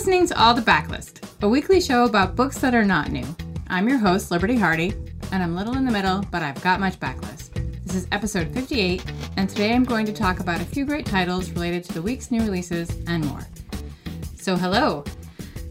listening to All the Backlist, a weekly show about books that are not new. I'm your host, Liberty Hardy, and I'm little in the middle, but I've got much backlist. This is episode 58, and today I'm going to talk about a few great titles related to the week's new releases and more. So, hello.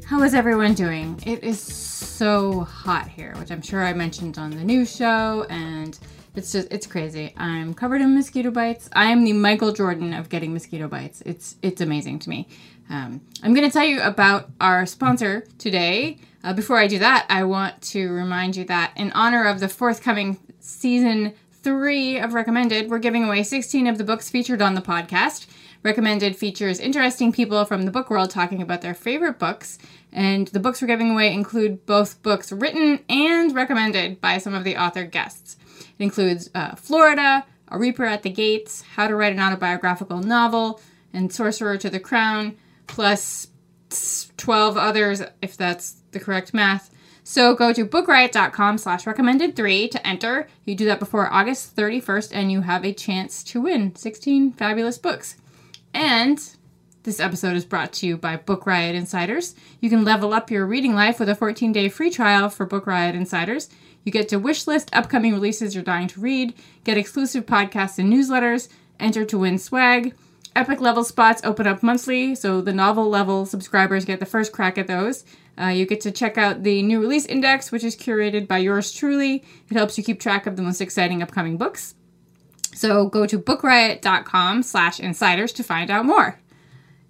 How is everyone doing? It is so hot here, which I'm sure I mentioned on the new show, and it's just it's crazy. I'm covered in mosquito bites. I am the Michael Jordan of getting mosquito bites. It's it's amazing to me. Um, I'm going to tell you about our sponsor today. Uh, before I do that, I want to remind you that in honor of the forthcoming season three of Recommended, we're giving away 16 of the books featured on the podcast. Recommended features interesting people from the book world talking about their favorite books, and the books we're giving away include both books written and recommended by some of the author guests. It includes uh, Florida, A Reaper at the Gates, How to Write an Autobiographical Novel, and Sorcerer to the Crown plus 12 others, if that's the correct math. So go to bookriot.com slash recommended three to enter. You do that before August 31st and you have a chance to win 16 fabulous books. And this episode is brought to you by Book Riot Insiders. You can level up your reading life with a 14 day free trial for Book Riot Insiders. You get to wishlist upcoming releases you're dying to read, get exclusive podcasts and newsletters, enter to win swag Epic level spots open up monthly, so the novel level subscribers get the first crack at those. Uh, you get to check out the new release index, which is curated by yours truly. It helps you keep track of the most exciting upcoming books. So go to bookriot.com slash insiders to find out more.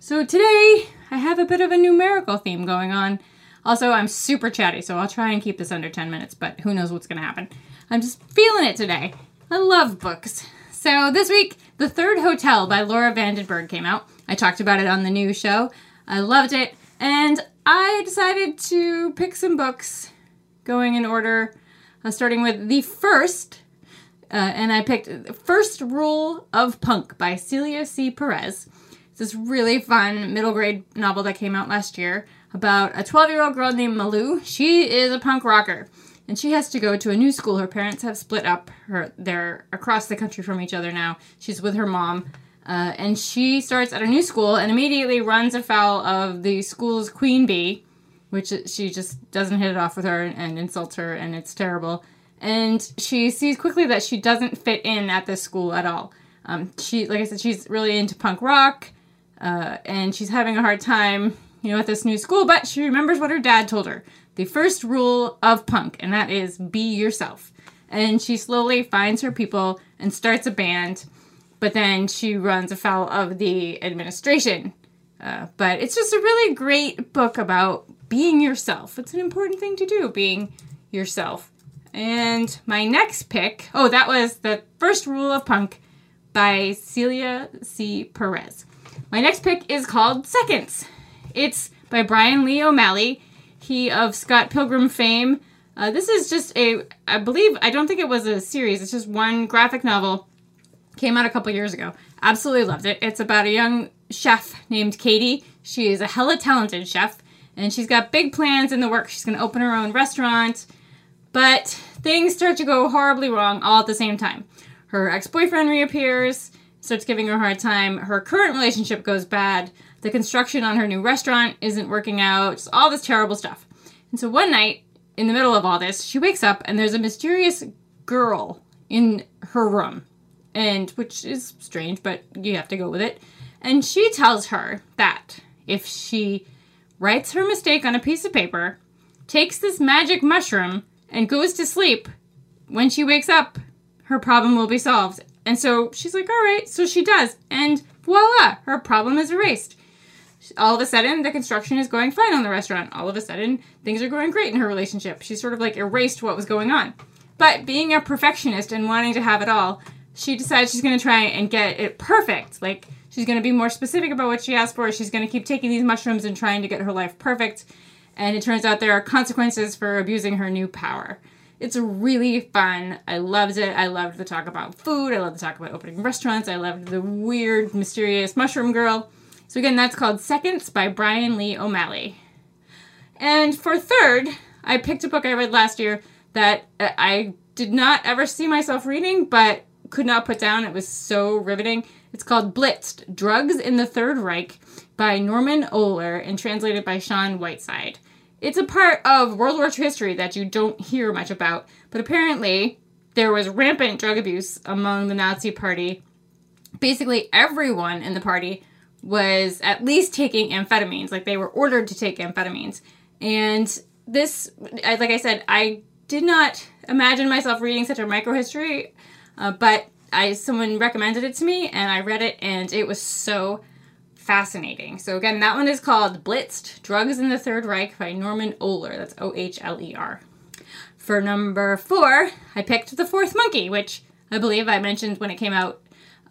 So today, I have a bit of a numerical theme going on. Also, I'm super chatty, so I'll try and keep this under 10 minutes, but who knows what's to happen. I'm just feeling it today. I love books. So this week, The Third Hotel by Laura van den Berg came out. I talked about it on the new show. I loved it, and I decided to pick some books going in order, uh, starting with the first, uh, and I picked First Rule of Punk by Celia C. Pérez. This really fun middle grade novel that came out last year about a 12 year old girl named Malou. She is a punk rocker and she has to go to a new school. Her parents have split up. Her they're across the country from each other now. She's with her mom, uh, and she starts at a new school and immediately runs afoul of the school's queen bee, which she just doesn't hit it off with her and insults her, and it's terrible. And she sees quickly that she doesn't fit in at this school at all. Um, she, like I said, she's really into punk rock, uh, and she's having a hard time, you know, at this new school. But she remembers what her dad told her the first rule of punk, and that is be yourself. And she slowly finds her people and starts a band, but then she runs afoul of the administration. Uh, but it's just a really great book about being yourself. It's an important thing to do, being yourself. And my next pick, oh, that was the first rule of punk by Celia C. Pérez. My next pick is called Seconds. It's by Bryan Lee O'Malley he of Scott Pilgrim fame. Uh, this is just a, I believe, I don't think it was a series. It's just one graphic novel. Came out a couple years ago. Absolutely loved it. It's about a young chef named Katie. She is a hella talented chef, and she's got big plans in the works. She's going to open her own restaurant, but things start to go horribly wrong all at the same time. Her ex boyfriend reappears, starts giving her a hard time. Her current relationship goes bad. The construction on her new restaurant isn't working out, just all this terrible stuff. And so one night, in the middle of all this, she wakes up and there's a mysterious girl in her room. And which is strange, but you have to go with it. And she tells her that if she writes her mistake on a piece of paper, takes this magic mushroom, and goes to sleep, when she wakes up, her problem will be solved. And so she's like, all right. So she does. And voila, her problem is erased all of a sudden the construction is going fine on the restaurant. All of a sudden things are going great in her relationship. She's sort of like erased what was going on. But being a perfectionist and wanting to have it all, she decides she's going to try and get it perfect. Like she's going to be more specific about what she asked for. She's going to keep taking these mushrooms and trying to get her life perfect. And it turns out there are consequences for abusing her new power. It's really fun. I loved it. I loved the talk about food. I loved the talk about opening restaurants. I loved the weird, mysterious mushroom girl. So again, that's called Seconds by Bryan Lee O'Malley. And for third, I picked a book I read last year that uh, I did not ever see myself reading, but could not put down. It was so riveting. It's called Blitzed Drugs in the Third Reich by Norman Ohler and translated by Shaun Whiteside. It's a part of World War II history that you don't hear much about, but apparently there was rampant drug abuse among the Nazi Party. Basically, everyone in the party was at least taking amphetamines, like they were ordered to take amphetamines. And this, like I said, I did not imagine myself reading such a microhistory, uh, but I someone recommended it to me and I read it and it was so fascinating. So again, that one is called Blitzed: Drugs in the Third Reich by Norman Ohler. That's O H L E R. For number four, I picked The Fourth Monkey, which I believe I mentioned when it came out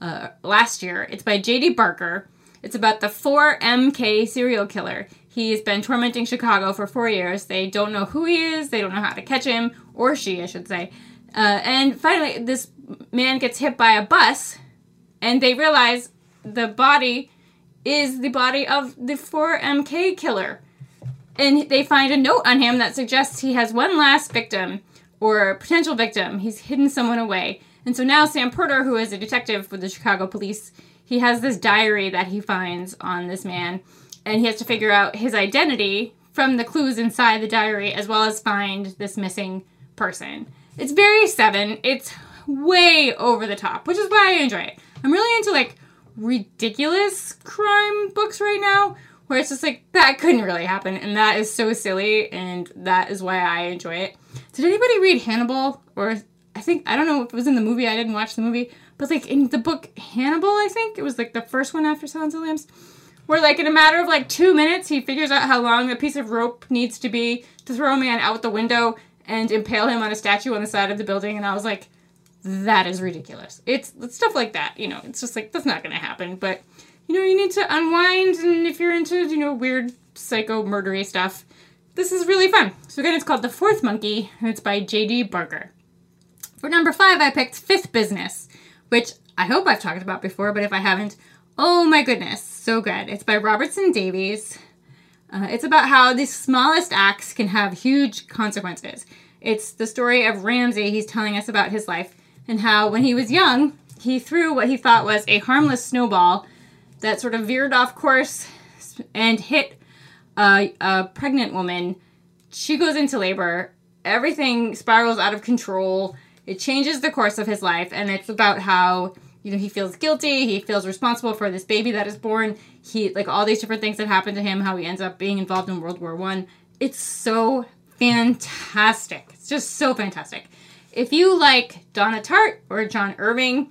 uh, last year. It's by J.D. Barker. It's about the 4MK serial killer. He's been tormenting Chicago for four years. They don't know who he is, they don't know how to catch him, or she, I should say. Uh, and finally, this man gets hit by a bus, and they realize the body is the body of the 4MK killer. And they find a note on him that suggests he has one last victim or potential victim. He's hidden someone away. And so now Sam Porter, who is a detective with the Chicago police, he has this diary that he finds on this man and he has to figure out his identity from the clues inside the diary as well as find this missing person. It's very seven. It's way over the top, which is why I enjoy it. I'm really into like ridiculous crime books right now where it's just like that couldn't really happen and that is so silly and that is why I enjoy it. Did anybody read Hannibal or I think I don't know if it was in the movie. I didn't watch the movie, but like in the book Hannibal, I think it was like the first one after Silence of the Lambs where like in a matter of like two minutes he figures out how long a piece of rope needs to be to throw a man out the window and impale him on a statue on the side of the building and i was like that is ridiculous it's, it's stuff like that you know it's just like that's not gonna happen but you know you need to unwind and if you're into you know weird psycho murdery stuff this is really fun so again it's called the fourth monkey and it's by jd barker for number five i picked fifth business which i hope i've talked about before but if i haven't Oh my goodness, so good. It's by Robertson Davies. Uh, it's about how the smallest acts can have huge consequences. It's the story of Ramsay. He's telling us about his life and how when he was young, he threw what he thought was a harmless snowball that sort of veered off course and hit a, a pregnant woman. She goes into labor. Everything spirals out of control. It changes the course of his life, and it's about how you know he feels guilty he feels responsible for this baby that is born he like all these different things that happen to him how he ends up being involved in world war one it's so fantastic it's just so fantastic if you like donna tartt or john irving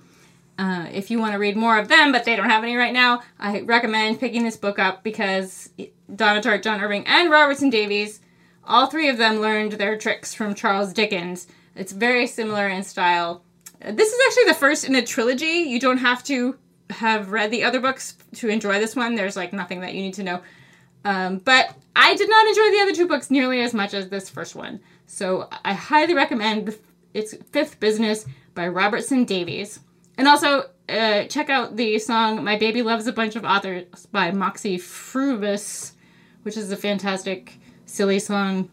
uh, if you want to read more of them but they don't have any right now i recommend picking this book up because donna tartt john irving and robertson davies all three of them learned their tricks from charles dickens it's very similar in style this is actually the first in a trilogy. You don't have to have read the other books to enjoy this one. There's like nothing that you need to know. Um, but I did not enjoy the other two books nearly as much as this first one. So I highly recommend it's Fifth Business by Robertson Davies. And also uh, check out the song My Baby Loves a Bunch of Authors by Moxy Früvous, which is a fantastic, silly song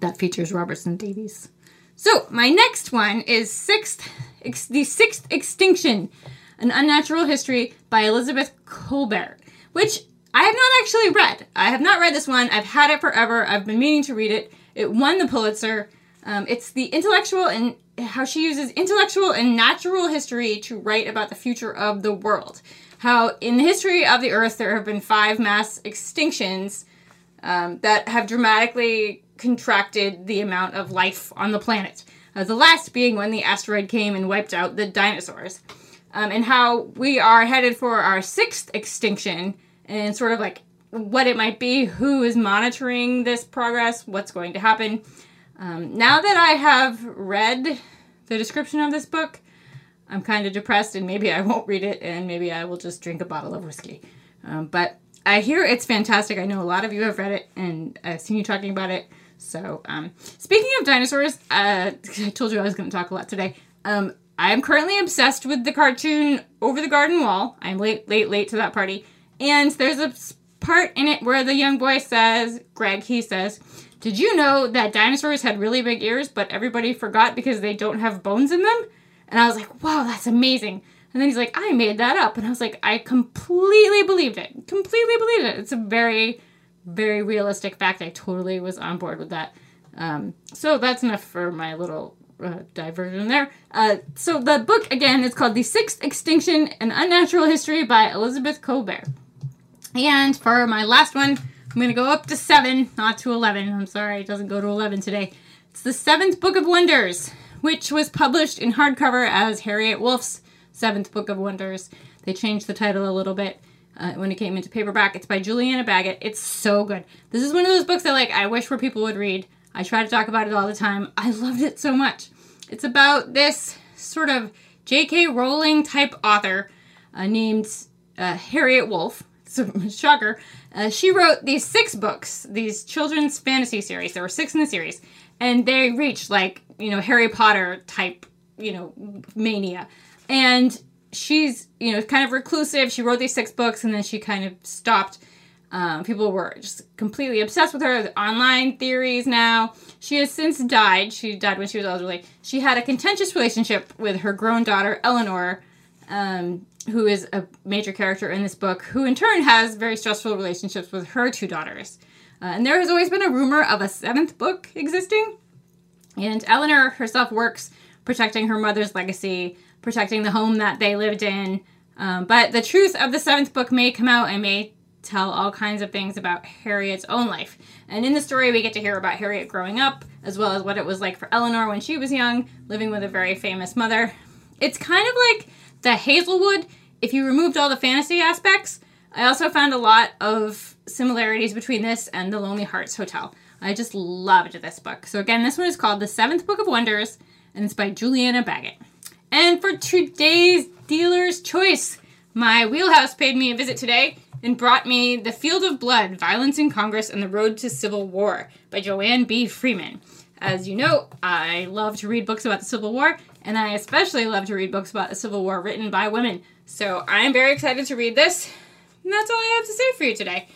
that features Robertson Davies. So my next one is sixth, ex- the sixth extinction, an unnatural history by Elizabeth Kolbert, which I have not actually read. I have not read this one. I've had it forever. I've been meaning to read it. It won the Pulitzer. Um, it's the intellectual and how she uses intellectual and natural history to write about the future of the world. How in the history of the Earth there have been five mass extinctions um, that have dramatically contracted the amount of life on the planet. Uh, the last being when the asteroid came and wiped out the dinosaurs. Um, and how we are headed for our sixth extinction and sort of like what it might be, who is monitoring this progress, what's going to happen. Um, now that I have read the description of this book, I'm kind of depressed and maybe I won't read it and maybe I will just drink a bottle of whiskey. Um, but I hear it's fantastic. I know a lot of you have read it and I've seen you talking about it. So, um, speaking of dinosaurs, uh, I told you I was going to talk a lot today. Um, I am currently obsessed with the cartoon Over the Garden Wall. I'm late, late, late to that party. And there's a part in it where the young boy says, Greg, he says, Did you know that dinosaurs had really big ears, but everybody forgot because they don't have bones in them? And I was like, wow, that's amazing. And then he's like, I made that up. And I was like, I completely believed it. Completely believed it. It's a very, very realistic fact. I totally was on board with that. Um, so that's enough for my little uh, diversion there. Uh, so the book, again, is called The Sixth Extinction An Unnatural History by Elizabeth Kolbert. And for my last one, I'm going to go up to seven, not to 11. I'm sorry, it doesn't go to 11 today. It's the Seventh Book of Wonders, which was published in hardcover as Harriet Wolf's Seventh Book of Wonders. They changed the title a little bit uh, when it came into paperback. It's by Julianna Baggott. It's so good. This is one of those books that like I wish more people would read. I try to talk about it all the time. I loved it so much. It's about this sort of J.K. Rowling type author uh, named uh, Harriet Wolf. So, shocker. Uh, she wrote these six books, these children's fantasy series. There were six in the series, and they reached like you know Harry Potter type you know mania. And she's you know kind of reclusive. She wrote these six books, and then she kind of stopped. Um, people were just completely obsessed with her. Online theories now. She has since died. She died when she was elderly. She had a contentious relationship with her grown daughter, Eleanor, um, who is a major character in this book, who in turn has very stressful relationships with her two daughters. Uh, and there has always been a rumor of a seventh book existing. And Eleanor herself works protecting her mother's legacy, protecting the home that they lived in. Um, but the truth of the seventh book may come out and may tell all kinds of things about Harriet's own life. And in the story, we get to hear about Harriet growing up, as well as what it was like for Eleanor when she was young, living with a very famous mother. It's kind of like the Hazel Wood, if you removed all the fantasy aspects. I also found a lot of similarities between this and The Lonely Hearts Hotel. I just loved this book. So, again, this one is called The Seventh Book of Wonders, and it's by Julianna Baggott. And for today's dealer's choice, my wheelhouse paid me a visit today and brought me The Field of Blood Violence in Congress and the Road to Civil War by Joanne B. Freeman. As you know, I love to read books about the Civil War, and I especially love to read books about the Civil War written by women. So I'm very excited to read this, and that's all I have to say for you today.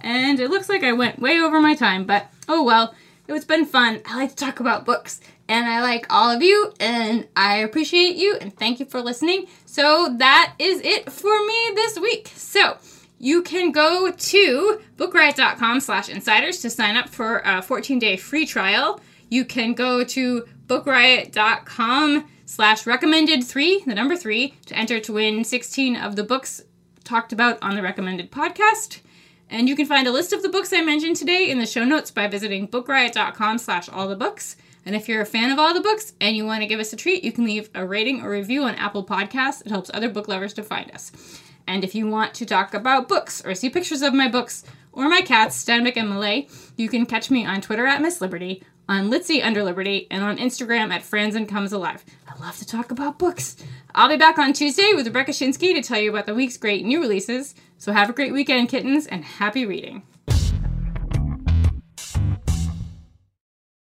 And it looks like I went way over my time, but oh well, it's been fun. I like to talk about books, and I like all of you, and I appreciate you, and thank you for listening. So that is it for me this week. So you can go to bookriot.com slash insiders to sign up for a 14-day free trial. You can go to bookriot.com slash recommended three, the number three, to enter to win 16 of the books talked about on the recommended podcast. And you can find a list of the books I mentioned today in the show notes by visiting bookriot.com slash all the books. And if you're a fan of all the books and you want to give us a treat, you can leave a rating or review on Apple Podcasts. It helps other book lovers to find us. And if you want to talk about books or see pictures of my books or my cats, Stanwick and Millay, you can catch me on Twitter at Miss Liberty, on Litzy under Liberty, and on Instagram at Franzen Comes Alive. I love to talk about books. I'll be back on Tuesday with Rebecca Schinsky to tell you about the week's great new releases. So have a great weekend, kittens, and happy reading.